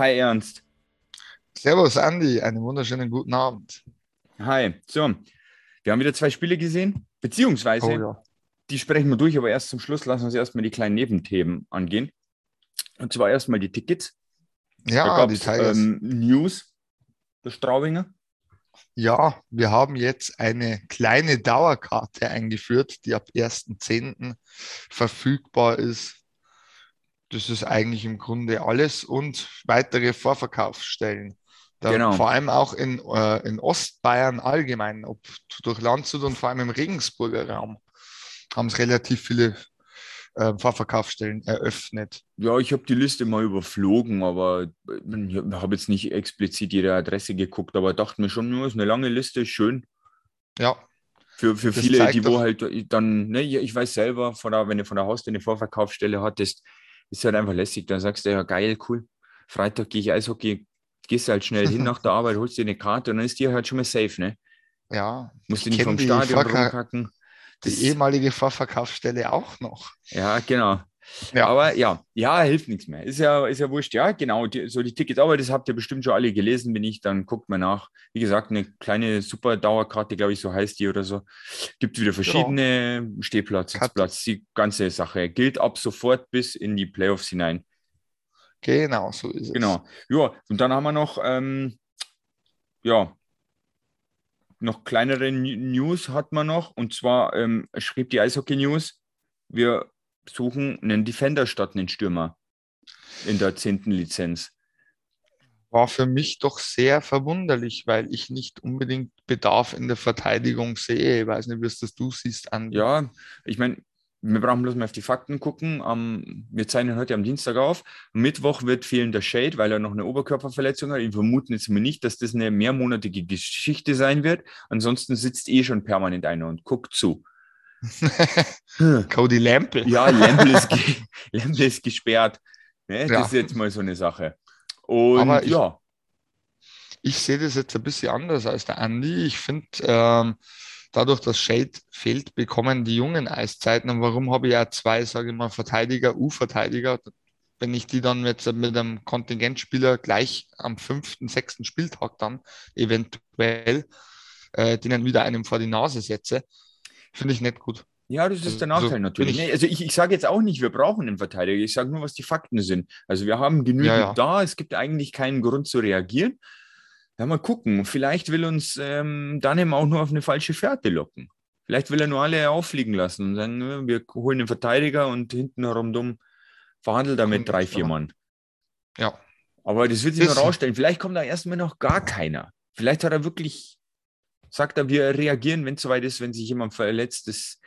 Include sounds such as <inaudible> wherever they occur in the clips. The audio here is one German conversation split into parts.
Hi Ernst. Servus Andi, einen wunderschönen guten Abend. Hi. So, wir haben wieder zwei Spiele gesehen, beziehungsweise Oh ja. die sprechen wir durch, aber erst zum Schluss lassen wir uns erstmal die kleinen Nebenthemen angehen. Und zwar erstmal die Tickets. Ja, die Tigers. ähm, News für Straubinger. Ja, wir haben jetzt eine kleine Dauerkarte eingeführt, die ab 1.10. verfügbar ist. Das ist eigentlich im Grunde alles und weitere Vorverkaufsstellen. Da, Genau. Vor allem auch in, äh, in Ostbayern allgemein, ob durch Landshut und vor allem im Regensburger Raum, haben es relativ viele äh, Vorverkaufsstellen eröffnet. Ja, ich habe die Liste mal überflogen, aber ich habe jetzt nicht explizit jede Adresse geguckt, aber dachte mir schon, nur ist eine lange Liste, ist schön. Ja, Für, für Das viele, die wo halt dann, ne, ich ich weiß selber, von der, wenn du von der Haustür eine Vorverkaufsstelle hattest, ist halt einfach lässig. Dann sagst du ja, geil, cool. Freitag gehe ich Eishockey, gehst halt schnell hin nach der Arbeit, holst dir eine Karte und dann ist die halt schon mal safe, ne? ja. Musst du Ich nicht vom Stadion rumkacken. Das- Die ehemalige Vorverkaufsstelle auch noch. Ja, genau. Ja. Aber ja, ja, hilft nichts mehr. Ist ja, ist ja wurscht. Ja, genau, die, so die Tickets, aber das habt ihr bestimmt schon alle gelesen, wenn nicht, dann guckt mal nach. Wie gesagt, eine kleine super Dauerkarte, glaube ich, so heißt die oder so. Gibt wieder verschiedene Stehplatz, Karte. Sitzplatz, die ganze Sache. Gilt ab sofort bis in die Playoffs hinein. Genau, so ist es. Genau. Ja, und dann haben wir noch, ähm, ja, noch kleinere New- News hat man noch. Und zwar ähm, schrieb die Eishockey News, wir suchen einen Defender statt einen Stürmer in der zehnten Lizenz. War für mich doch sehr verwunderlich, weil ich nicht unbedingt Bedarf in der Verteidigung sehe. Ich weiß nicht, wie es das du siehst, Andi. Ja, ich meine, wir brauchen bloß mal auf die Fakten gucken. Am, wir zeichnen heute am Dienstag auf. Mittwoch wird fehlen der Shade, weil er noch eine Oberkörperverletzung hat. Ich vermute jetzt mal nicht, dass das eine mehrmonatige Geschichte sein wird. Ansonsten sitzt eh schon permanent einer und guckt zu. Hm. <laughs> Cody Lampe. Ja, Lample ist, <laughs> ge ist gesperrt. Ne? Das Ja. ist jetzt mal so eine Sache. Und Aber ich- ja, Ich sehe das jetzt ein bisschen anders als der Andi. Ich finde, ähm, dadurch, dass Shade fehlt, bekommen die jungen Eiszeiten. Und warum habe ich ja zwei, sage ich mal, Verteidiger, U-Verteidiger, wenn ich die dann jetzt mit einem Kontingentspieler gleich am fünften, sechsten Spieltag dann eventuell äh, denen wieder einem vor die Nase setze, finde ich nicht gut. Ja, das ist der Also, Nachteil natürlich. bin ich- Nee, also ich, ich sage jetzt auch nicht, wir brauchen einen Verteidiger. Ich sage nur, was die Fakten sind. Also wir haben genügend Ja, ja. da. Es gibt eigentlich keinen Grund zu reagieren. Ja, mal gucken. Vielleicht will uns ähm, Danem auch nur auf eine falsche Fährte locken. Vielleicht will er nur alle auffliegen lassen und sagen, wir holen den Verteidiger und hinten herum dumm verhandelt er mit drei, vier Mann. Ja, Aber das wird sich noch rausstellen. Vielleicht kommt da erstmal noch gar keiner. Vielleicht hat er wirklich, sagt er, wir reagieren, wenn es soweit ist, wenn sich jemand verletzt. Das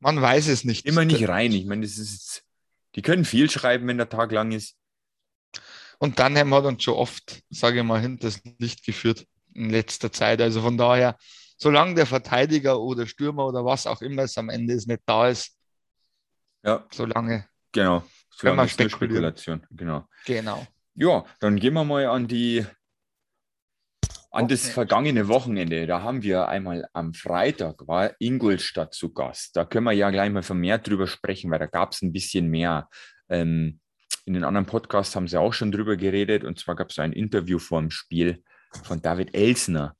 man weiß es nicht. immer nicht rein. Ich meine, das ist, die können viel schreiben, wenn der Tag lang ist. Und Dunham hat uns schon oft, sage ich mal, hinters Licht geführt in letzter Zeit. Also von daher, solange der Verteidiger oder Stürmer oder was auch immer es am Ende ist, nicht da ist, Ja, solange, genau. So Können wir spekulieren. Spekulation. Genau. genau. Ja, dann gehen wir mal an die an das vergangene Wochenende. Da haben wir einmal am Freitag war Ingolstadt zu Gast. Da können wir ja gleich mal vermehrt drüber sprechen, weil da gab es ein bisschen mehr. Ähm, in den anderen Podcasts haben sie auch schon drüber geredet. Und zwar gab es ein Interview vor dem Spiel von David Elsner.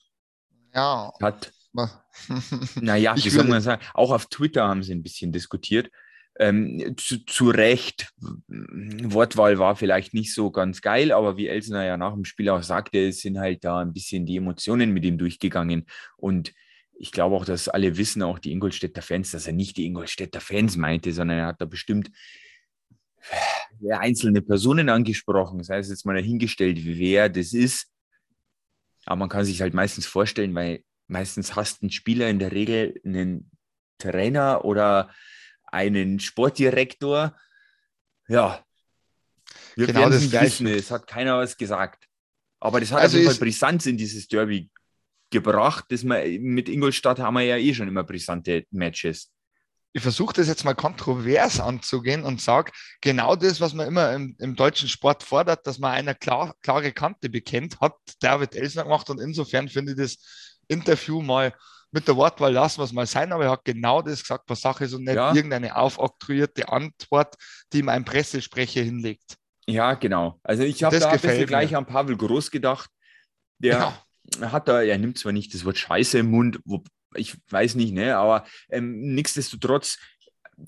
Ja. Hat <laughs> Naja, wie soll man sagen, auch auf Twitter haben sie ein bisschen diskutiert. Ähm, zu, zu Recht, Wortwahl war vielleicht nicht so ganz geil, aber wie Elsner ja nach dem Spiel auch sagte, es sind halt da ein bisschen die Emotionen mit ihm durchgegangen. Und ich glaube auch, dass alle wissen, auch die Ingolstädter Fans, dass er nicht die Ingolstädter Fans meinte, sondern er hat da bestimmt äh, einzelne Personen angesprochen, sei es jetzt mal dahingestellt, wer das ist. Aber man kann sich halt meistens vorstellen, weil meistens hasst ein Spieler in der Regel einen Trainer oder einen Sportdirektor. Ja, wir Genau werden das nicht wissen, es hat keiner was gesagt. Aber das hat Also auf jeden Fall Brisanz in dieses Derby gebracht. Das wir, mit Ingolstadt haben wir ja eh schon immer brisante Matches. ich versuche das jetzt mal kontrovers anzugehen und sage, genau das, was man immer im, im deutschen Sport fordert, dass man eine klar, klare Kante bekennt, hat David Elsner gemacht und insofern finde ich das Interview mal mit der Wortwahl lassen wir es mal sein, aber er hat genau das gesagt, was Sache ist und nicht Ja. irgendeine aufoktroyierte Antwort, die ihm ein Pressesprecher hinlegt. Ja, genau. Also ich habe da ein bisschen gleich an Pavel Groß gedacht. Der ja. hat da, er nimmt zwar nicht das Wort Scheiße im Mund, wo, ich weiß nicht, ne, aber ähm, nichtsdestotrotz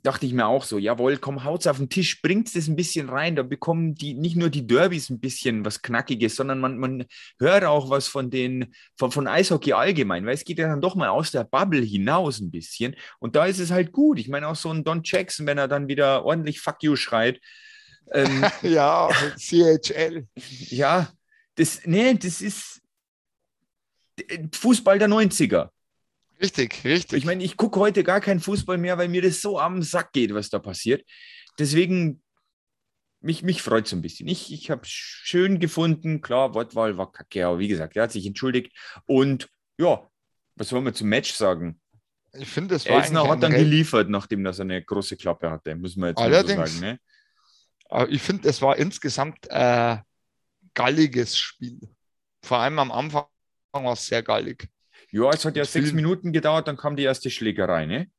dachte ich mir auch so, jawohl, komm, haut's auf den Tisch, bringt es ein bisschen rein, da bekommen die nicht nur die Derbys ein bisschen was Knackiges, sondern man, man hört auch was von den, von, von Eishockey allgemein, weil es geht ja dann doch mal aus der Bubble hinaus ein bisschen und da ist es halt gut. Ich meine auch so ein Don Jackson, wenn er dann wieder ordentlich Fuck you schreit. Ähm, <laughs> ja, CHL. Ja, das, nee, das ist Fußball der 90er. Richtig, richtig. Ich meine, ich gucke heute gar keinen Fußball mehr, weil mir das so am Sack geht, was da passiert. Deswegen, mich, mich freut es ein bisschen. Ich, ich habe es schön gefunden. Klar, Wortwahl war kacke, aber wie gesagt, er hat sich entschuldigt. Und ja, was wollen wir zum Match sagen? Ich finde, es war. Elsner hat dann geliefert, nachdem er eine große Klappe hatte, muss man jetzt Allerdings, so sagen. Ne? Ich finde, es war insgesamt ein äh, galliges Spiel. Vor allem am Anfang war es sehr gallig. Ja, es hat ja sechs Minuten gedauert, dann kam die erste Schlägerei, ne?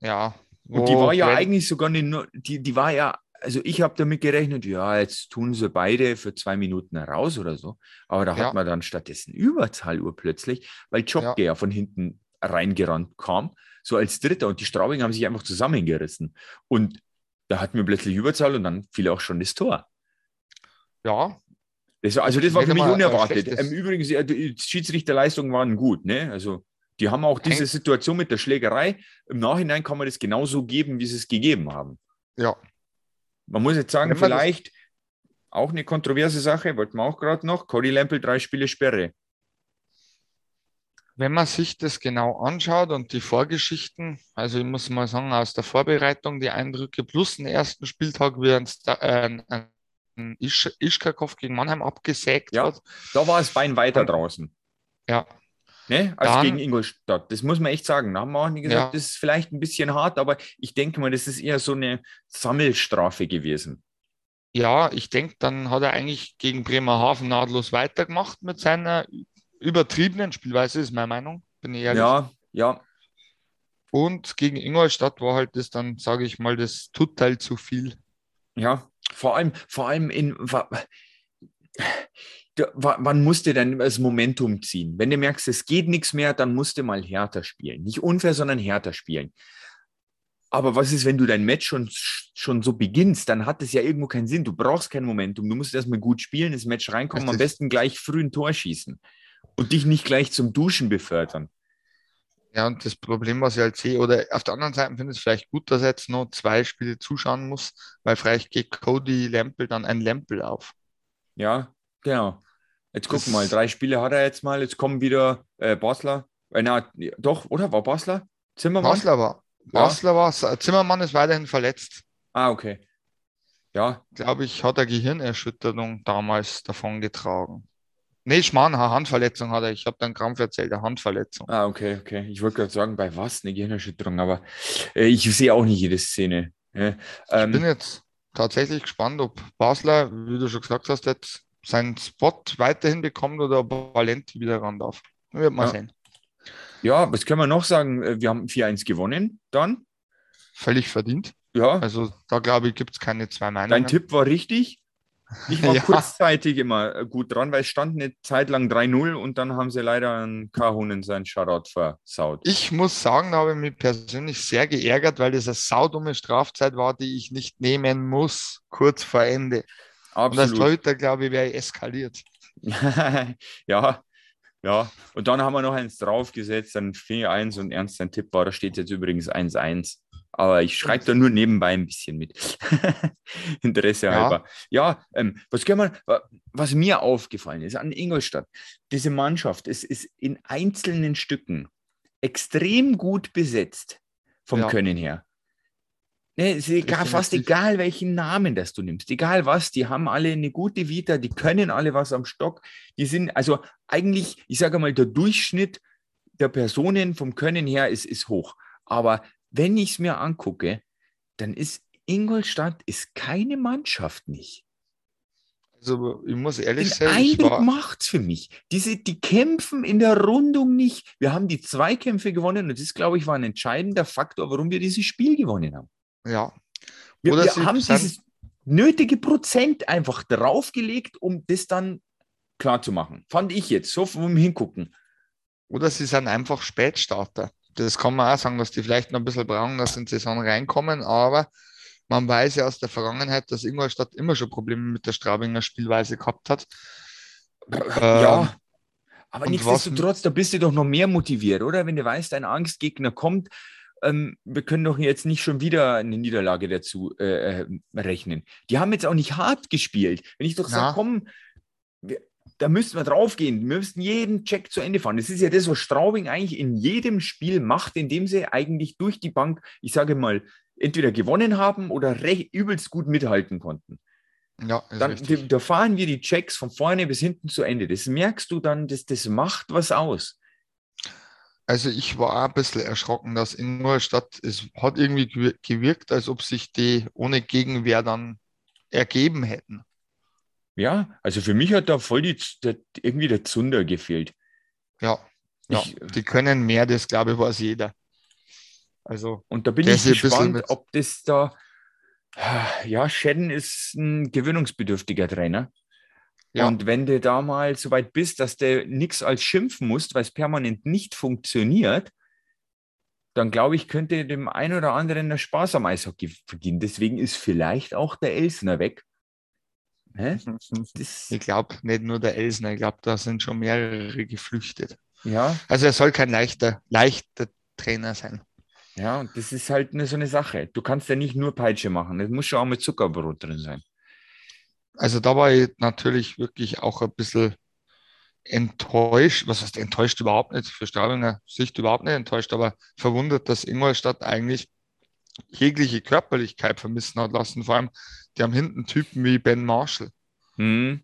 Ja. Und die war ja eigentlich sogar nicht, die, die war ja, also ich habe damit gerechnet, ja, jetzt tun sie beide für zwei Minuten raus oder so. Aber da ja. hat man dann stattdessen Überzahl urplötzlich, weil Jobke ja. von hinten reingerannt kam, so als Dritter. Und die Straubing haben sich einfach zusammengerissen. Und da hatten wir plötzlich Überzahl und dann fiel auch schon das Tor. Ja, das, also das war für mich unerwartet. Ähm, übrigens, die Schiedsrichterleistungen waren gut. Ne? Also die haben auch diese Situation mit der Schlägerei. Im Nachhinein kann man das genauso geben, wie sie es gegeben haben. Ja. Man muss jetzt sagen, vielleicht auch eine kontroverse Sache, wollten wir auch gerade noch, Cody Lampel, drei Spiele Sperre. Wenn man sich das genau anschaut und die Vorgeschichten, also ich muss mal sagen, aus der Vorbereitung die Eindrücke plus den ersten Spieltag wie ein, äh, ein Isch, Ischkakov gegen Mannheim abgesägt ja, hat. Da war das Bein weiter und, draußen. Ja. Ne, als Dann, gegen Ingolstadt. Das muss man echt sagen. Da haben wir auch nie gesagt, ja. das ist vielleicht ein bisschen hart, aber ich denke mal, das ist eher so eine Sammelstrafe gewesen. Ja, ich denke, dann hat er eigentlich gegen Bremerhaven nahtlos weitergemacht mit seiner übertriebenen Spielweise, ist meine Meinung. Bin ich ehrlich. Ja, ja. Und gegen Ingolstadt war halt das dann, sage ich mal, das total zu viel. Ja, vor allem, vor allem in wann musst du denn das Momentum ziehen? Wenn du merkst, es geht nichts mehr, dann musst du mal härter spielen. Nicht unfair, sondern härter spielen. Aber was ist, wenn du dein Match schon, schon so beginnst? Dann hat es ja irgendwo keinen Sinn. Du brauchst kein Momentum. Du musst erstmal gut spielen, ins Match reinkommen, am besten gleich früh ein Tor schießen und dich nicht gleich zum Duschen befördern. Ja, und das Problem, was ich halt sehe, oder auf der anderen Seite finde ich es vielleicht gut, dass er jetzt noch zwei Spiele zuschauen muss, weil vielleicht geht Cody Lempel dann ein Lempel auf. Ja, genau. Jetzt gucken wir mal, drei Spiele hat er jetzt mal, jetzt kommen wieder äh, Basler. Äh, na, doch, oder? War Basler? Zimmermann? Basler war. Basler ja. war. Zimmermann ist weiterhin verletzt. Ah, okay. Ja. Glaube ich, hat er Gehirnerschütterung damals davon getragen. Nee, Schmarrn, Handverletzung hat er. Ich habe dann Krampf erzählt, eine Handverletzung. Ah, okay, okay. Ich wollte gerade sagen, bei was? Eine Gehirnerschütterung, aber äh, ich sehe auch nicht jede Szene. Ja, ähm, ich bin jetzt tatsächlich gespannt, ob Basler, wie du schon gesagt hast, jetzt seinen Spot weiterhin bekommt oder ob Valenti wieder ran darf. Wird mal ja. sehen. Ja, was können wir noch sagen? Äh, wir haben 4-1 gewonnen dann. Völlig verdient. Ja. Also da glaube ich, gibt es keine zwei Meinungen. Dein Tipp war richtig. Ich war <laughs> ja. kurzzeitig immer äh, gut dran, weil es stand eine Zeit lang 3-0 und dann haben sie leider einen Kahun in seinen Shoutout versaut. Ich muss sagen, da habe ich mich persönlich sehr geärgert, weil das eine saudumme Strafzeit war, die ich nicht nehmen muss, kurz vor Ende. Absolut. Und als Torhüter, glaube ich, wäre ich eskaliert. <laughs> ja, ja. Und dann haben wir noch eins draufgesetzt, dann 4-1 und Ernst, sein Tipp war, da steht jetzt übrigens 1-1. Aber ich schreibe da nur nebenbei ein bisschen mit. <laughs> Interesse ja. halber. Ja, ähm, was, wir, was mir aufgefallen ist an Ingolstadt, diese Mannschaft ist, ist in einzelnen Stücken extrem gut besetzt vom ja. Können her. Ne, es ist egal, fast egal, welchen Namen das du nimmst, egal was, die haben alle eine gute Vita, die können alle was am Stock. Die sind, also eigentlich, ich sage mal, der Durchschnitt der Personen vom Können her ist, ist hoch. Aber wenn ich es mir angucke, dann ist Ingolstadt ist keine Mannschaft nicht. Also ich muss ehrlich Den sagen, Eindruck macht es für mich. Diese, die kämpfen in der Rundung nicht. Wir haben die Zweikämpfe gewonnen und das, glaube ich, war ein entscheidender Faktor, warum wir dieses Spiel gewonnen haben. Ja. Wir, wir haben dieses nötige Prozent einfach draufgelegt, um das dann klar zu machen. Fand ich jetzt, so vom Hingucken. Oder sie sind einfach Spätstarter. Das kann man auch sagen, dass die vielleicht noch ein bisschen brauchen, dass sie in die Saison reinkommen, aber man weiß ja aus der Vergangenheit, dass Ingolstadt immer schon Probleme mit der Straubinger Spielweise gehabt hat. Ja, ähm, aber nichtsdestotrotz, da bist du doch noch mehr motiviert, oder? Wenn du weißt, dein Angstgegner kommt, ähm, wir können doch jetzt nicht schon wieder eine Niederlage dazu äh, äh rechnen. Die haben jetzt auch nicht hart gespielt. Wenn ich doch sage, komm, wir, da müssten wir draufgehen. Wir müssten jeden Check zu Ende fahren. Das ist ja das, was Straubing eigentlich in jedem Spiel macht, indem sie eigentlich durch die Bank, ich sage mal, entweder gewonnen haben oder recht übelst gut mithalten konnten. Ja, dann, da fahren wir die Checks von vorne bis hinten zu Ende. Das merkst du dann, das, das macht was aus. Also ich war ein bisschen erschrocken, dass Ingolstadt, es hat irgendwie gewirkt, als ob sich die ohne Gegenwehr dann ergeben hätten. Ja, also für mich hat da voll die, der, irgendwie der Zunder gefehlt. Ja, ja ich, die können mehr, das glaube ich, weiß jeder. Also, und da bin ich gespannt, ob das da, ja, Shedden ist ein gewöhnungsbedürftiger Trainer. Ja. Und wenn du da mal so weit bist, dass du nichts als schimpfen musst, weil es permanent nicht funktioniert, dann glaube ich, könnte dem einen oder anderen der Spaß am Eishockey vergehen. Deswegen ist vielleicht auch der Elsner weg. Hä? <laughs> Das ich glaube, nicht nur der Elsner, ich glaube, da sind schon mehrere geflüchtet. Ja. Also er soll kein leichter, leichter Trainer sein. Ja, und das ist halt eine, so eine Sache. Du kannst ja nicht nur Peitsche machen. Es muss schon auch mit Zuckerbrot drin sein. Also da war ich natürlich wirklich auch ein bisschen enttäuscht. Was heißt enttäuscht überhaupt nicht? Für Straubinger Sicht überhaupt nicht enttäuscht, aber verwundert, dass Ingolstadt eigentlich jegliche Körperlichkeit vermissen hat lassen. Vor allem, die haben hinten Typen wie Ben Marshall. Mhm.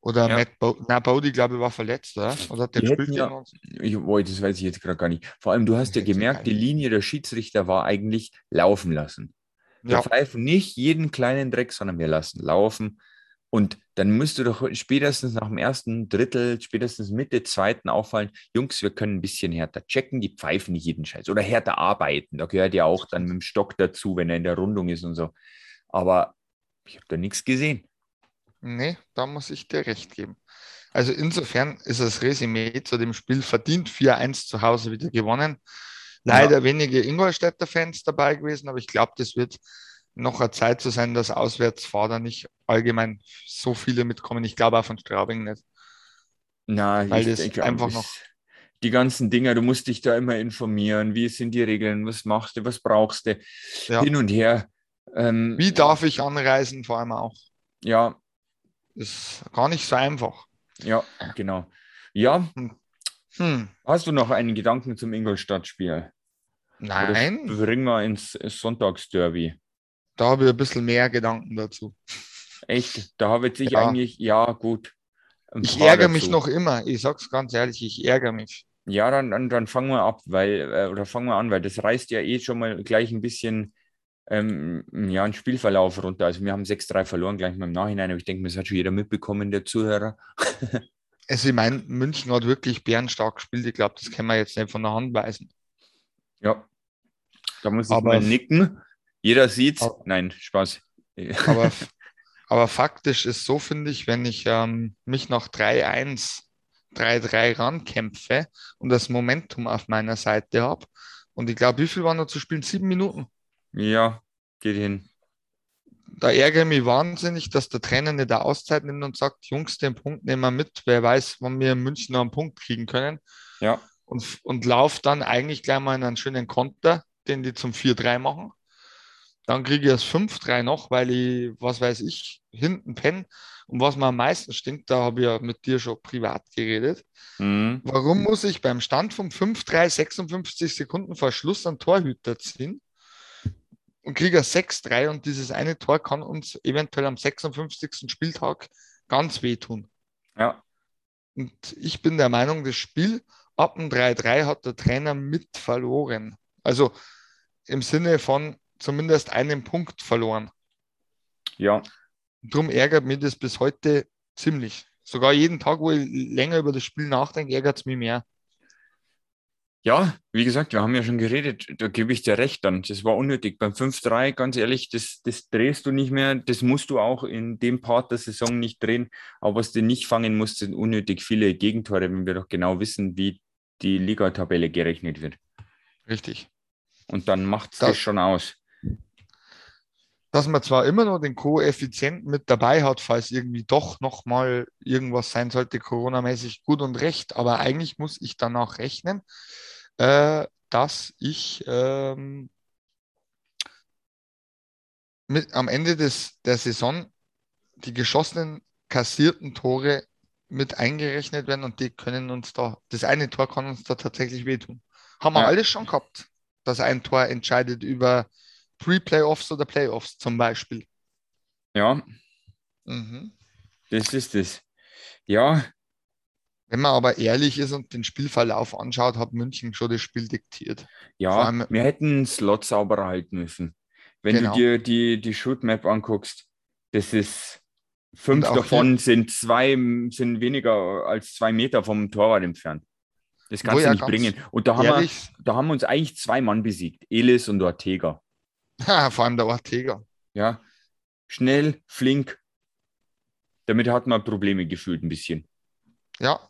Oder ja. Matt Bo Na, Bodie, glaube ich, war verletzt, oder? Oder hat der gespielt ja, ich, oh, Das weiß ich jetzt gerade gar nicht. Vor allem, du hast ja gemerkt, die Linie der Schiedsrichter war eigentlich laufen lassen. Wir ja. pfeifen nicht jeden kleinen Dreck, sondern wir lassen laufen. Und dann müsste doch spätestens nach dem ersten Drittel, spätestens Mitte zweiten auffallen, Jungs, wir können ein bisschen härter checken, die pfeifen nicht jeden Scheiß. Oder härter arbeiten. Da gehört ja auch dann mit dem Stock dazu, wenn er in der Rundung ist und so. Aber ich habe da nichts gesehen. Nee, da muss ich dir recht geben. Also insofern ist das Resümee zu dem Spiel verdient 4-1 zu Hause wieder gewonnen. Leider ja. wenige Ingolstädter Fans dabei gewesen, aber ich glaube, das wird noch eine Zeit zu sein, dass Auswärtsfahrer nicht allgemein so viele mitkommen. Ich glaube auch von Straubing nicht. Na, Weil das denke, einfach noch. Die ganzen Dinger, du musst dich da immer informieren. Wie sind die Regeln? Was machst du? Was brauchst du? Ja. Hin und her. Ähm, Wie darf ich anreisen, vor allem auch? Ja, ist gar nicht so einfach. Ja, genau. Ja. Hm. Hast du noch einen Gedanken zum Ingolstadt-Spiel? Nein. Oder bringen wir ins Sonntagsderby. Da habe ich ein bisschen mehr Gedanken dazu. Echt? Da habe ich ja. eigentlich, ja, gut. Ich ärgere dazu. mich noch immer. Ich sag's ganz ehrlich, ich ärgere mich. Ja, dann, dann, dann fangen wir ab, weil, äh, oder fangen wir an, weil das reißt ja eh schon mal gleich ein bisschen ähm, ja, einen Spielverlauf runter. Also wir haben 6-3 verloren, gleich mal im Nachhinein, aber ich denke, das hat schon jeder mitbekommen, der Zuhörer. <laughs> also ich meine, München hat wirklich bärenstark gespielt. Ich glaube, das können wir jetzt nicht von der Hand weisen. Ja, da muss ich aber, mal nicken. Jeder sieht Nein, Spaß. <laughs> Aber, aber faktisch ist so, finde ich, wenn ich ähm, mich nach 3-1, 3-3 rankämpfe und das Momentum auf meiner Seite habe, und ich glaube, wie viel waren da zu spielen? Sieben Minuten. Ja, geht hin. Da ärgere ich mich wahnsinnig, dass der Trainer nicht der Auszeit nimmt und sagt, Jungs, den Punkt nehmen wir mit. Wer weiß, wann wir in München noch einen Punkt kriegen können. Ja. Und, und lauf dann eigentlich gleich mal in einen schönen Konter, den die zum 4-3 machen. Dann kriege ich das 5-3 noch, weil ich, was weiß ich, hinten penne. Und was mir am meisten stinkt, da habe ich ja mit dir schon privat geredet. Mhm. Warum muss ich beim Stand vom 5-3 56 Sekunden vor Schluss einen Torhüter ziehen? Und kriege 6-3 und dieses eine Tor kann uns eventuell am 56. Spieltag ganz wehtun. Ja. Und ich bin der Meinung, das Spiel ab dem 3-3 hat der Trainer mit verloren. Also im Sinne von zumindest einen Punkt verloren. Ja. Darum ärgert mich das bis heute ziemlich. Sogar jeden Tag, wo ich länger über das Spiel nachdenke, ärgert es mich mehr. Ja, wie gesagt, wir haben ja schon geredet, da gebe ich dir recht dann. Das war unnötig. Beim 5-3, ganz ehrlich, das, das drehst du nicht mehr. Das musst du auch in dem Part der Saison nicht drehen. Aber was du nicht fangen musst, sind unnötig viele Gegentore, wenn wir doch genau wissen, wie die Ligatabelle gerechnet wird. Richtig. Und dann macht es das, das schon aus. Dass man zwar immer noch den Koeffizienten mit dabei hat, falls irgendwie doch nochmal irgendwas sein sollte, Corona-mäßig gut und recht, aber eigentlich muss ich danach rechnen, äh, dass ich ähm, mit, am Ende des, der Saison die geschossenen, kassierten Tore mit eingerechnet werden und die können uns da, das eine Tor kann uns da tatsächlich wehtun. Haben wir ja. alles schon gehabt, dass ein Tor entscheidet über Pre-Playoffs oder Playoffs zum Beispiel. Ja. Mhm. Das ist es. Ja, wenn man aber ehrlich ist und den Spielverlauf anschaut, hat München schon das Spiel diktiert. Ja, allem, wir hätten Slot sauberer halten müssen. Wenn genau. du dir die, die Shootmap anguckst, das ist fünf davon hier, sind zwei, sind weniger als zwei Meter vom Torwart entfernt. Das kannst du nicht bringen. Und da haben, wir, da haben uns eigentlich zwei Mann besiegt, Elis und Ortega. Ja, vor allem der Ortega. Ja, schnell, flink. Damit hat man Probleme gefühlt ein bisschen. Ja,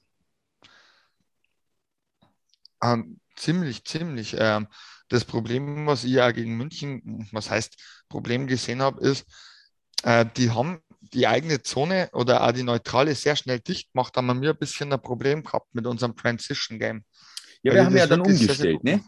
ähm, ziemlich, ziemlich. Ähm, das Problem, was ich ja gegen München, was heißt Problem gesehen habe, ist, äh, die haben die eigene Zone oder auch die neutrale sehr schnell dicht gemacht, haben wir ein bisschen ein Problem gehabt mit unserem Transition Game. Ja, wir haben ja dann umgestellt, ne?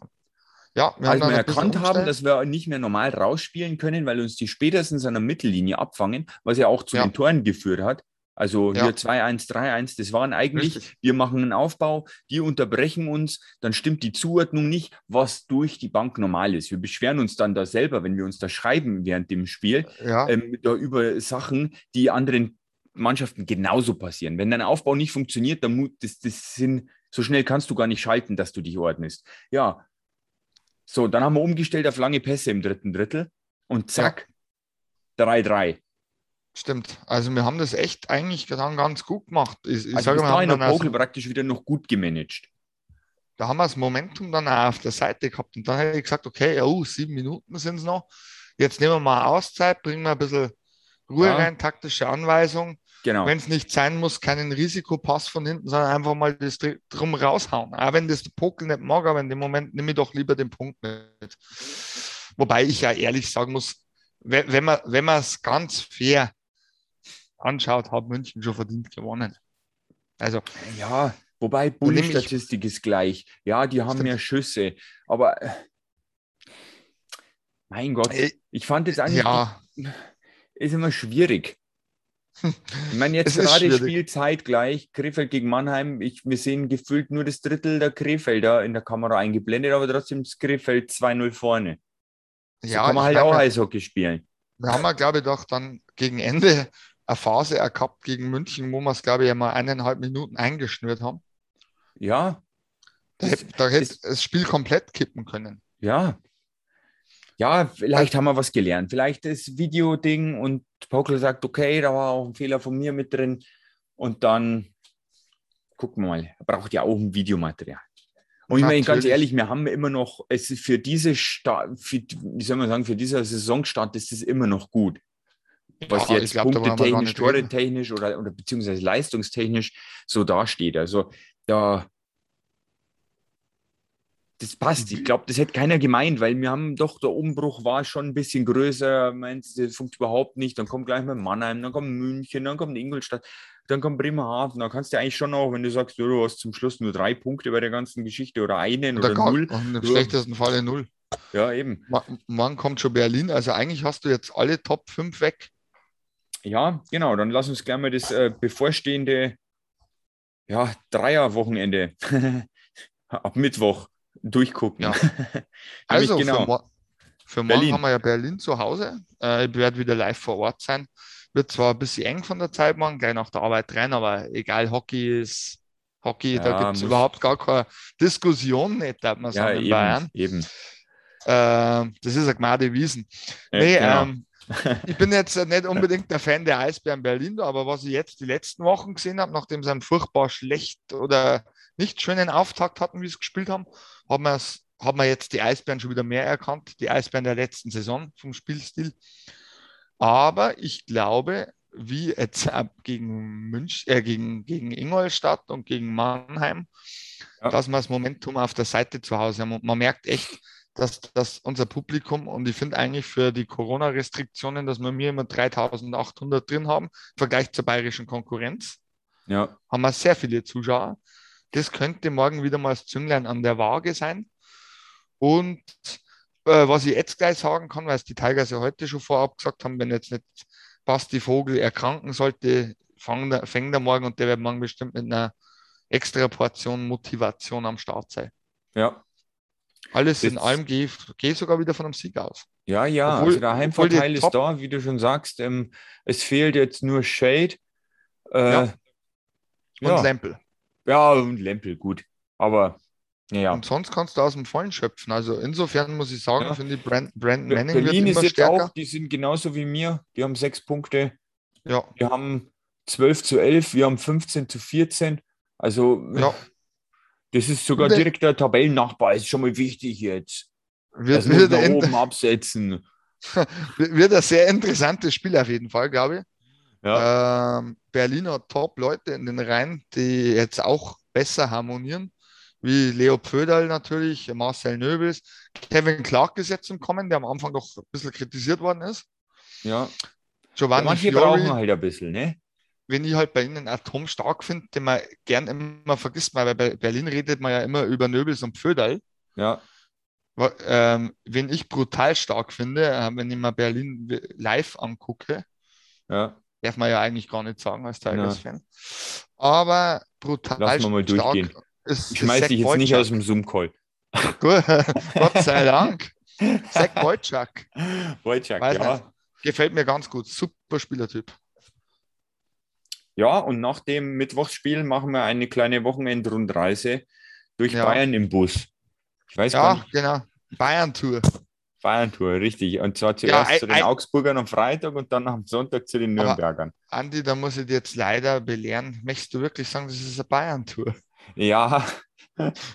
Ja, wir Als wir erkannt haben, dass wir nicht mehr normal rausspielen können, weil uns die spätestens an der Mittellinie abfangen, was ja auch zu ja. den Toren geführt hat, also ja. hier 2-1, 3-1, das waren eigentlich, Richtig. wir machen einen Aufbau, die unterbrechen uns, dann stimmt die Zuordnung nicht, was durch die Bank normal ist. Wir beschweren uns dann da selber, wenn wir uns da schreiben während dem Spiel, ja. ähm, da über Sachen, die anderen Mannschaften genauso passieren. Wenn dein Aufbau nicht funktioniert, dann das, das sind, so schnell kannst du gar nicht schalten, dass du dich ordnest. Ja, so, dann haben wir umgestellt auf lange Pässe im dritten Drittel und zack, 3-3. Stimmt. Also wir haben das echt eigentlich dann ganz gut gemacht. Ich, ich also sage, wir haben dann also, praktisch wieder noch gut gemanagt. Da haben wir das Momentum dann auch auf der Seite gehabt. Und dann habe ich gesagt, okay, oh, sieben Minuten sind es noch. Jetzt nehmen wir mal Auszeit, bringen wir ein bisschen Ruhe ja. rein, taktische Anweisung. Genau. Wenn es nicht sein muss, keinen Risikopass von hinten, sondern einfach mal das drum raushauen. Auch wenn das der Pokel nicht mag, aber in dem Moment nehme ich doch lieber den Punkt mit. Wobei ich ja ehrlich sagen muss, wenn man wenn es ganz fair anschaut, hat München schon verdient gewonnen. Also ja, wobei Bundesstatistik ist gleich. Ja, die haben mehr Schüsse, aber äh, mein Gott, äh, ich fand es eigentlich ja. <laughs> ist immer schwierig. Ich meine, jetzt <laughs> gerade Spielzeit gleich, Krefeld gegen Mannheim. Ich, wir sehen gefühlt nur das Drittel der Krefelder in der Kamera eingeblendet, aber trotzdem ist Krefeld 2-0 vorne. So ja, kann man halt auch Eishockey spielen. Wir haben ja, glaube ich, doch dann gegen Ende eine Phase gehabt gegen München, wo wir es, glaube ich, einmal eineinhalb Minuten eingeschnürt haben. Ja. Da, das, da hätte das, das Spiel komplett kippen können. Ja. Ja, vielleicht haben wir was gelernt. Vielleicht das Videoding und Pokel sagt, okay, da war auch ein Fehler von mir mit drin. Und dann gucken wir mal. Er braucht ja auch ein Videomaterial. Und ich meine, ganz ehrlich, wir haben immer noch, es ist für diese Start, für, wie soll man sagen, für dieser Saisonstart ist es immer noch gut was ja, jetzt punktetechnisch, tore-technisch oder, oder beziehungsweise leistungstechnisch so dasteht. Also da, das passt. Ich glaube, das hätte keiner gemeint, weil wir haben doch, der Umbruch war schon ein bisschen größer. Meint, das funktioniert überhaupt nicht. Dann kommt gleich mal Mannheim, dann kommt München, dann kommt Ingolstadt, dann kommt Bremerhaven. Da kannst du eigentlich schon auch, wenn du sagst, du hast zum Schluss nur drei Punkte bei der ganzen Geschichte oder einen oder, oder null. Im schlechtesten Falle null. Ja, eben. Morgen kommt schon Berlin. Also eigentlich hast du jetzt alle Top 5 weg. Ja, genau. Dann lass uns gleich mal das äh, bevorstehende ja, Dreierwochenende <laughs> ab Mittwoch durchgucken. Ja. <laughs> also genau. für, für morgen haben wir ja Berlin zu Hause. Äh, ich werde wieder live vor Ort sein. Wird zwar ein bisschen eng von der Zeit morgen, gleich nach der Arbeit rein, aber egal, Hockey ist Hockey, ja, da gibt es überhaupt gar keine Diskussion, nicht, darf man sagen, ja, in eben, Bayern. Eben. Äh, das ist eine Gnade Wiesen. Nee, genau. ähm, ich bin jetzt nicht unbedingt der Fan der Eisbären Berlin, aber was ich jetzt die letzten Wochen gesehen habe, nachdem sie ein furchtbar schlecht oder nicht schönen Auftakt hatten, wie sie gespielt haben, haben wir, haben wir jetzt die Eisbären schon wieder mehr erkannt, die Eisbären der letzten Saison vom Spielstil. Aber ich glaube, wie jetzt gegen, Münch, äh, gegen, gegen Ingolstadt und gegen Mannheim, ja. dass wir das Momentum auf der Seite zu Hause haben. Und man merkt echt, dass, dass unser Publikum, und ich finde eigentlich für die Corona-Restriktionen, dass wir mir immer 3800 drin haben, im Vergleich zur bayerischen Konkurrenz, ja. haben wir sehr viele Zuschauer. Das könnte morgen wieder mal das Zünglein an der Waage sein. Und äh, was ich jetzt gleich sagen kann, weil es die Tigers ja heute schon vorab gesagt haben, wenn jetzt nicht Basti Vogel erkranken sollte, fängt er, fängt er morgen und der wird morgen bestimmt mit einer extra Portion Motivation am Start sein. Ja. Alles in allem gehe geh sogar wieder von einem Sieg aus. Ja, ja, obwohl, also der Heimvorteil ist da, wie du schon sagst. Ähm, es fehlt jetzt nur Shade. Äh, ja. Und ja. Lempel. Ja, und Lempel, gut. Aber ja. Und sonst kannst du aus dem Vollen schöpfen. Also insofern muss ich sagen, ja. finde ich Brand, Brand Manning Berlin wird immer ist jetzt stärker. auch, die sind genauso wie mir. Die haben sechs Punkte. Ja. Wir haben 12 zu 11, wir haben 15 zu 14. Also ja. Das ist sogar der, direkt der Tabellennachbar. Ist schon mal wichtig jetzt. Wird, das wird da oben absetzen. <laughs> wird ein sehr interessantes Spiel auf jeden Fall, glaube ich. Ja. Ähm, Berliner Top-Leute in den Reihen, die jetzt auch besser harmonieren wie Leo Pföderl natürlich, Marcel Nöbels, Kevin Clark ist jetzt im Kommen, der am Anfang doch ein bisschen kritisiert worden ist. Ja. Giovanni ja, manche Fiori, brauchen halt ein bisschen, ne? Wenn ich halt bei ihnen Atom stark finde, den man gern immer vergisst, weil bei Berlin redet man ja immer über Nöbels und Pföderl. Ja. Ähm, wenn ich brutal stark finde, äh, wenn ich mal Berlin live angucke, ja. darf man ja eigentlich gar nicht sagen als Tigers-Fan. Aber brutal Lass mal stark. Durchgehen. Ist, ich schmeiß dich jetzt nicht aus dem Zoom-Call. <laughs> Gott sei Dank. Zach Wojciak. Wojciak, ja. Nicht. Gefällt mir ganz gut. Super Spielertyp. Ja, und nach dem Mittwochsspiel machen wir eine kleine Wochenendrundreise durch ja. Bayern im Bus. Ich weiß ja, gar nicht. genau. Bayern-Tour. Bayern-Tour, richtig. Und zwar zuerst ja, zu den ein, Augsburgern am Freitag und dann am Sonntag zu den Nürnbergern. Andi, da muss ich dir jetzt leider belehren. Möchtest du wirklich sagen, das ist eine Bayern-Tour? Ja.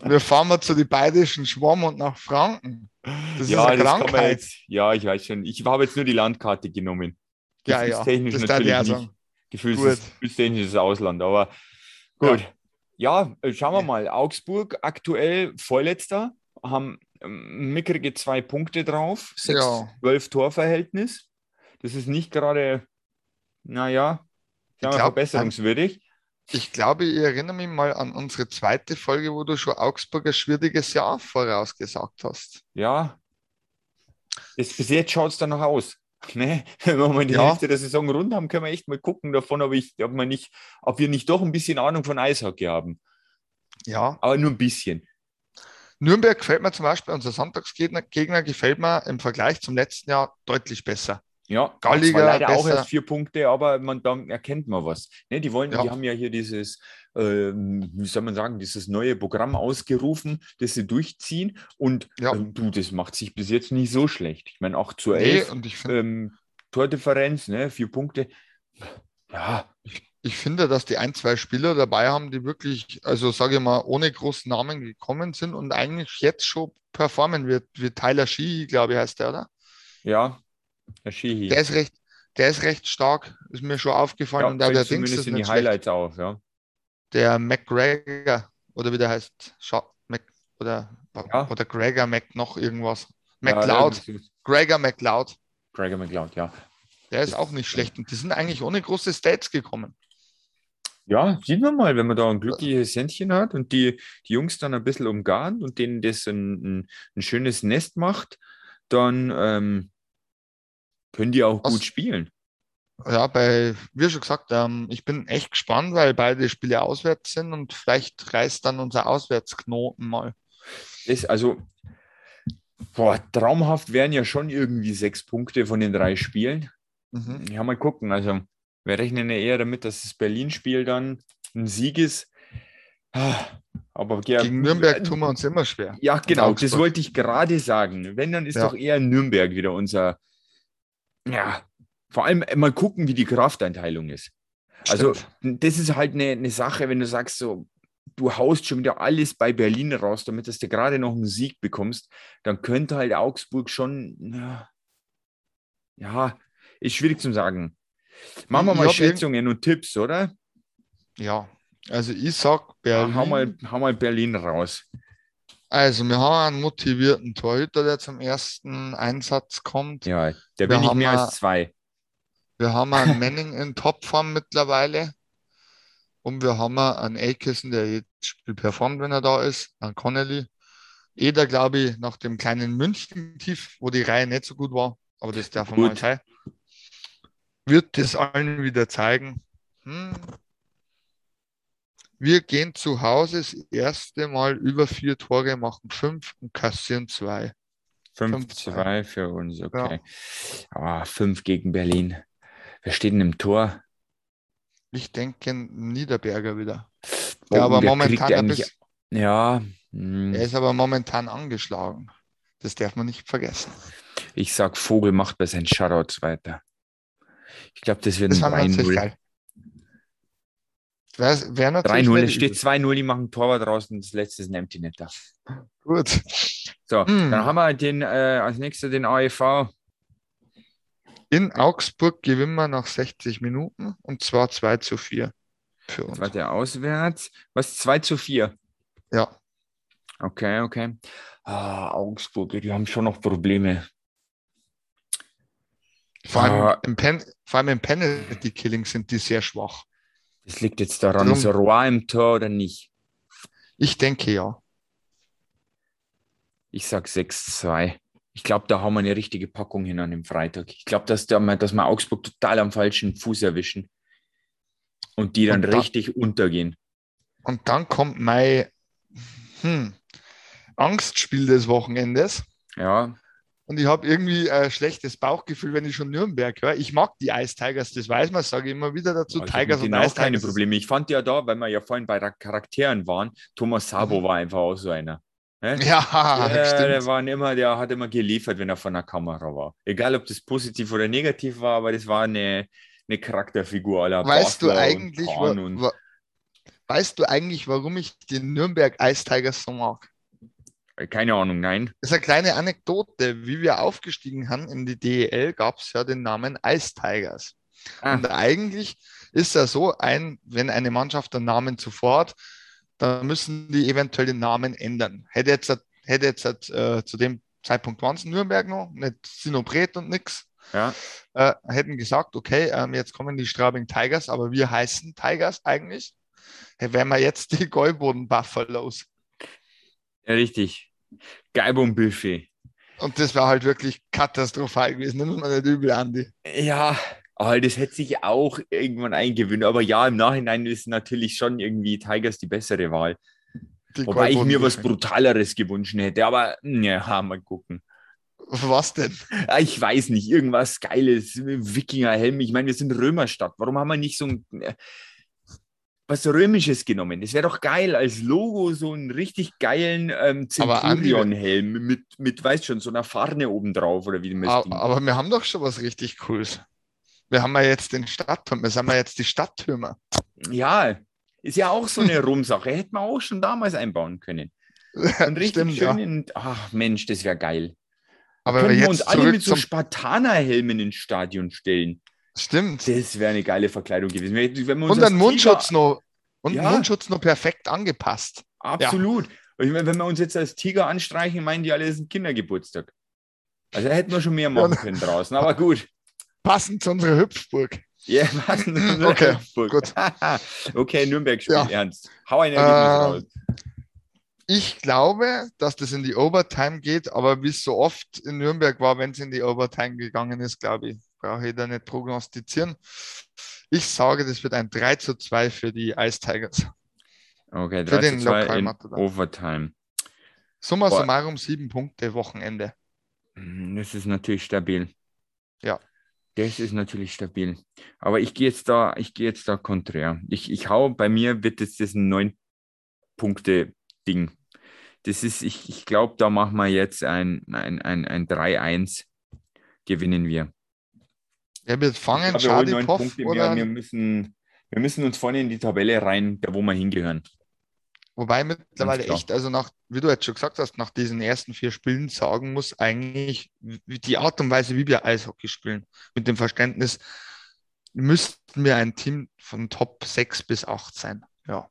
Wir fahren mal zu den bayerischen Schwamm und nach Franken. Das ja, ist eine Krankheit. Jetzt, ja, ich weiß schon. Ich habe jetzt nur die Landkarte genommen. Ja, ja. Technisch natürlich nicht. Gefühlstechnisches Ausland, aber gut. Ja, ja schauen wir mal. Augsburg aktuell Vorletzter, haben ähm, mickrige zwei Punkte drauf, 6, ja. 12 Torverhältnis. Das ist nicht gerade, naja, verbesserungswürdig. Ich glaube, ich erinnere mich mal an unsere zweite Folge, wo du schon Augsburg ein schwieriges Jahr vorausgesagt hast. Ja. Das, bis jetzt schaut es dann noch aus. Ne? <laughs> Wenn wir mal die ja. Hälfte der Saison rund haben, können wir echt mal gucken davon, ob, ich, ob, wir nicht, ob wir nicht doch ein bisschen Ahnung von Eishockey haben. Ja. Aber nur ein bisschen. Nürnberg gefällt mir zum Beispiel, unser Sonntagsgegner Gegner gefällt mir im Vergleich zum letzten Jahr deutlich besser. Ja, Galliger leider besser. auch erst vier Punkte, aber man, da erkennt man was. Ne, die wollen, ja. die haben ja hier dieses, äh, wie soll man sagen, dieses neue Programm ausgerufen, das sie durchziehen. Und ja. äh, du, das macht sich bis jetzt nicht so schlecht. Ich meine, 8 zu 11 nee, und ich find, ähm, Tordifferenz, ne, vier Punkte. Ja. Ich, ich finde, dass die ein, zwei Spieler dabei haben, die wirklich, also sage ich mal, ohne großen Namen gekommen sind und eigentlich jetzt schon performen wird, wie Tyler Shee, glaube ich, heißt der, oder? Ja, der Sheehy. Der ist recht, der ist recht stark, ist mir schon aufgefallen. Ja, und da der Dings ist in die Highlights auf, ja. Der McGregor, oder wie der heißt, Mac, oder, ja. oder Gregor Mac noch irgendwas. McLeod. Ja, Gregor McLeod. Gregor McLeod, ja. Der ist auch nicht schlecht. Und die sind eigentlich ohne große Stats gekommen. Ja, sieht man mal, wenn man da ein glückliches Händchen hat und die, die Jungs dann ein bisschen umgarnt und denen das ein, ein, ein schönes Nest macht, dann ähm, können die auch Was? gut spielen. Ja, bei, wie schon gesagt, ähm, ich bin echt gespannt, weil beide Spiele auswärts sind und vielleicht reißt dann unser Auswärtsknoten mal. Das, also, boah, traumhaft wären ja schon irgendwie sechs Punkte von den drei Spielen. Mhm. Ja, mal gucken. Also, wir rechnen ja eher damit, dass das Berlin-Spiel dann ein Sieg ist. Ah, aber gegen Nürnberg tun wir uns immer schwer. Ja, genau, das wollte ich gerade sagen. Wenn, dann ist ja. doch eher Nürnberg wieder unser, ja, vor allem mal gucken, wie die Krafteinteilung ist. Also, Stimmt. Also, das ist halt eine, eine Sache, wenn du sagst, so, du haust schon wieder alles bei Berlin raus, damit dass du gerade noch einen Sieg bekommst, dann könnte halt Augsburg schon, ja, ist schwierig zu sagen. Machen wir Ich mal hab Schätzungen und Tipps, oder? Ja, also ich sag Ja, Berlin. hau, mal, hau mal Berlin raus. Also wir haben einen motivierten Torhüter, der zum ersten Einsatz kommt. Ja, der Wir will nicht mehr ja- als zwei. Wir haben einen <laughs> Manning in Topform mittlerweile. Und wir haben einen Aikison, der Spiel performt, wenn er da ist. Einen Connolly. Eder, glaube ich, nach dem kleinen München-Tief, wo die Reihe nicht so gut war, aber das darf man mal sein, wird das allen wieder zeigen. Hm. Wir gehen zu Hause das erste Mal über vier Tore, machen fünf und kassieren zwei. 5-2 für uns, okay. Ah, fünf gegen Berlin. Wer steht denn im Tor? Ich denke Niederberger wieder. Oh, Ja, aber der momentan eigentlich- Ja, hm, Er ist aber momentan angeschlagen. Das darf man nicht vergessen. ich sag, Vogel macht bei seinen Shoutouts weiter. Ich glaube, das wird Das ein war natürlich 3-0. geil. Wäre wär natürlich 3-0, nicht es steht übel. 2-0, die machen Torwart draußen, das letzte ist ein Empty Netter. Gut. So, Hm. dann haben wir den, äh, als nächstes den AEV. In Augsburg gewinnen wir nach 60 Minuten und zwar 2 zu 4 für uns. war der auswärts. Was? 2 zu 4. Ja, Okay, okay. Ah, Augsburg, die haben schon noch Probleme. vor allem, Ah. im, Pen vor allem im Penalty Killing sind die sehr schwach. Das liegt jetzt daran, Drum- ist Roy im Tor oder nicht? Ich denke ja. Ich sag 6-2. Ich glaube, da haben wir eine richtige Packung hin an dem Freitag. Ich glaube, dass, da dass wir Augsburg total am falschen Fuß erwischen und die dann Und da- richtig untergehen. Und dann kommt mein hm, Angstspiel des Wochenendes. Ja, Und ich habe irgendwie ein schlechtes Bauchgefühl, wenn ich schon Nürnberg höre. Ich mag die Ice Tigers, das weiß man, sage ich immer wieder dazu. also Tigers und Ice keine Tigers. Probleme. Ich fand ja da, weil wir ja vorhin bei Charakteren waren, Thomas Sabo Mhm. war einfach auch so einer. Hä? <laughs> Ja, der, stimmt. war immer, der hat immer geliefert, wenn er von der Kamera war. Egal, ob das positiv oder negativ war, aber das war eine, eine Charakterfigur aller Weißt du Basler und eigentlich, wa und wa weißt du eigentlich, warum ich die Nürnberg Ice Tigers so mag? keine Ahnung, nein. Das ist eine kleine Anekdote. Wie wir aufgestiegen haben in die DEL, gab es ja den Namen Ice Tigers. Ah, Und eigentlich ist ja so, ein, wenn eine Mannschaft einen Namen zuvor hat, dann müssen die eventuell den Namen ändern. Hätte jetzt, hätte jetzt äh, zu dem Zeitpunkt waren es Nürnberg noch, nicht Sinobret und nix, ja, äh, hätten gesagt, okay, ähm, jetzt kommen die Straubing Tigers, aber wir heißen Tigers eigentlich. Hey, wären wir jetzt die Gäuboden Buffaloes. ja, richtig. Geibung-Buffet. Und das war halt wirklich katastrophal gewesen. Nimm mal nicht übel, Andi. Ja, aber das hätte sich auch irgendwann eingewöhnt. Aber ja, im Nachhinein ist natürlich schon irgendwie Tigers die bessere Wahl. Die Wobei ich mir was Brutaleres gewünscht hätte. Aber ja, mal gucken. Was denn? Ja, Ich weiß nicht, irgendwas Geiles, Wikingerhelm. Ich meine, wir sind Römerstadt. Warum haben wir nicht so ein äh, was Römisches genommen? Das wäre doch geil als Logo, so einen richtig geilen ähm, Centurion-Helm mit, mit, weißt schon, so einer Farne oben drauf oder wie das Aber, aber wir haben doch schon was richtig Cooles. Wir haben ja jetzt den Stadtturm, wir haben ja jetzt die Stadttürmer. Ja, ist ja auch so eine Rumsache. Hätten wir auch schon damals einbauen können. <laughs> Und richtig Stimmt, schön ja. in, ach Mensch, das wäre geil. Aber Können wir jetzt uns alle mit so Spartanerhelmen ins Stadion stellen. stimmt. Das wäre eine geile Verkleidung gewesen. Und ein Mundschutz noch, und Ja. Mundschutz noch perfekt angepasst. Absolut. Und ich meine, wenn wir uns jetzt als Tiger anstreichen, meinen die alle, es ist ein Kindergeburtstag. Also da hätten wir schon mehr machen Ja. können draußen. Aber gut. Passend zu unserer Hüpfburg. Ja, was denn? Okay, gut. <laughs> okay, Nürnberg spielt Ja. ernst. Hau ein Ergebnis Ähm, raus. Ich glaube, dass das in die Overtime geht, aber wie es so oft in Nürnberg war, wenn es in die Overtime gegangen ist, glaube ich, brauche ich da nicht prognostizieren. Ich sage, das wird ein 3 zu 2 für die Ice Tigers. Okay, für 3 den zu 2 in. Overtime. Summa Boah. summarum sieben Punkte Wochenende. Mhm, Das ist natürlich stabil. Ja. Das ist natürlich stabil. Aber ich gehe jetzt da, ich gehe jetzt da konträr. Ich, ich hau, bei mir wird jetzt das ein 9-Punkte-Ding. Das ist, ich, ich glaube, da machen wir jetzt ein, ein, ein, ein 3-1. Gewinnen wir. Wer wird fangen? Glaube, wir Punkte. oder? Wir, wir, müssen, wir müssen uns vorne in die Tabelle rein, da wo wir hingehören. Wobei mittlerweile echt, also nach, wie du jetzt schon gesagt hast, nach diesen ersten vier Spielen sagen muss, eigentlich die Art und Weise, wie wir Eishockey spielen, mit dem Verständnis, müssten wir ein Team von Top 6 bis 8 sein. Ja.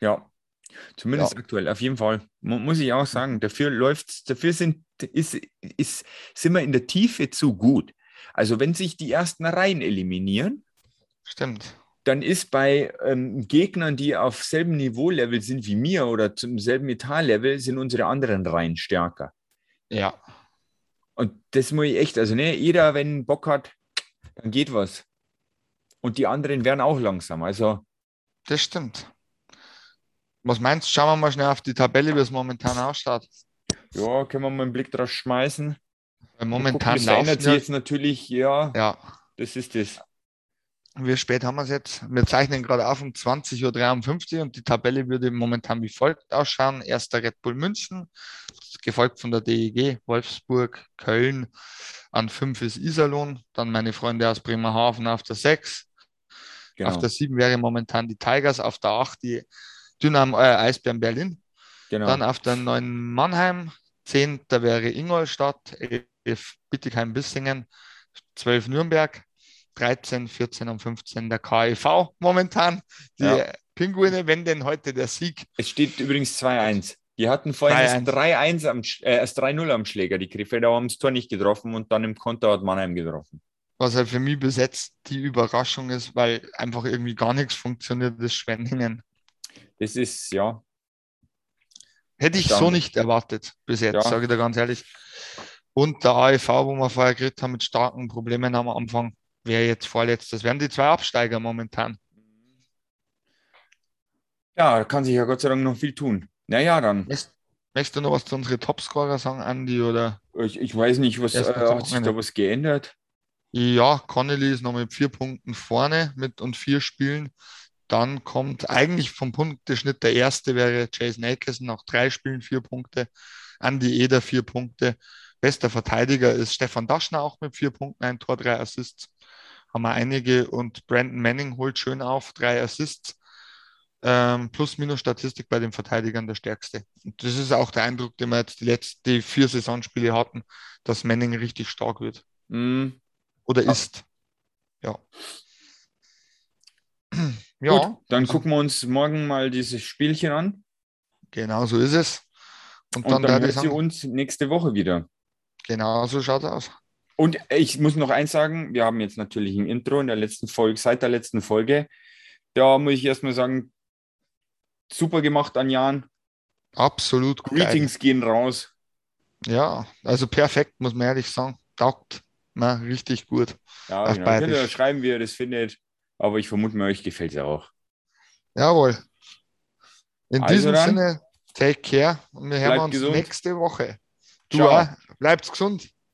Ja, zumindest ja. aktuell, auf jeden Fall. Muss ich auch sagen, dafür läuft dafür sind, ist, ist, sind wir in der Tiefe zu gut. Also wenn sich die ersten Reihen eliminieren, Stimmt dann ist bei ähm, Gegnern, die auf selben Niveau-Level sind wie mir oder zum selben Metall-Level, sind unsere anderen Reihen stärker. Ja. Und das muss ich echt, also ne, jeder, wenn Bock hat, dann geht was. Und die anderen werden auch langsam. Also. Das stimmt. Was meinst du? Schauen wir mal schnell auf die Tabelle, wie es momentan ausschaut. Ja, können wir mal einen Blick drauf schmeißen. Momentan gucken, das ändert sich jetzt natürlich, ja. Ja. Das ist das. Wie spät haben wir es jetzt? Wir zeichnen gerade auf um 20.53 Uhr und die Tabelle würde momentan wie folgt ausschauen. Erster Red Bull München, gefolgt von der DEG, Wolfsburg, Köln. An 5 ist Iserlohn, dann meine Freunde aus Bremerhaven auf der 6. Genau. Auf der 7 wäre momentan die Tigers, auf der 8 die Dynamo äh, Eisbären Berlin. Genau. Dann auf der 9 Mannheim, 10. Da wäre Ingolstadt, 11 Bittigheim-Bissingen, 12 Nürnberg, 13, 14 und 15 der KIV momentan. Die ja. Pinguine, wenn denn heute der Sieg. Es steht übrigens 2-1. Die hatten vorhin 3-1 am, äh, 3-0 am Schläger, die Krefelder haben das Tor nicht getroffen und dann im Konter hat Mannheim getroffen. Was halt für mich bis jetzt die Überraschung ist, weil einfach irgendwie gar nichts funktioniert, ist Schwenningen. Das ist, ja. Hätte ich so nicht erwartet bis jetzt, ja. sage ich dir ganz ehrlich. Und der AEV, wo wir vorher geredet haben, mit starken Problemen am Anfang wer jetzt vorletzt. Das wären die zwei Absteiger momentan. Ja, da kann sich ja Gott sei Dank noch viel tun. Naja, dann. Möchtest, du noch was zu unseren Topscorer sagen, Andi? Oder? Ich, ich weiß nicht, was äh, hat sich da was geändert? Ja, Connelly ist noch mit vier Punkten vorne mit und vier Spielen. Dann kommt eigentlich vom Punkteschnitt der erste wäre Jason Akerson nach drei Spielen vier Punkte. Andy Eder vier Punkte. Bester Verteidiger ist Stefan Daschner auch mit vier Punkten, ein Tor, drei Assists haben wir einige und Brandon Manning holt schön auf, drei Assists. Ähm, Plus-Minus-Statistik bei den Verteidigern der stärkste. Und das ist auch der Eindruck, den wir jetzt die letzten vier Saisonspiele hatten, dass Manning richtig stark wird. Mm. Oder ist. Ja. <clears throat> ja. Gut, dann gucken wir uns morgen mal dieses Spielchen an. Genau so ist es. Und dann, Und dann hört sie uns nächste Woche wieder. Genau so schaut es aus. Und ich muss noch eins sagen, wir haben jetzt natürlich ein Intro in der letzten Folge, seit der letzten Folge. Da muss ich erstmal sagen, super gemacht an Jan. Absolut. Greetings geil. gehen raus. Ja, also perfekt, muss man ehrlich sagen. Taugt na, richtig gut. Ja, genau. könnt ihr schreiben, wie ihr das findet. Aber ich vermute mir, euch gefällt es ja auch. Jawohl. In also diesem dann, Sinne, take care und wir hören uns gesund. nächste Woche. Du auch. Bleibt's gesund.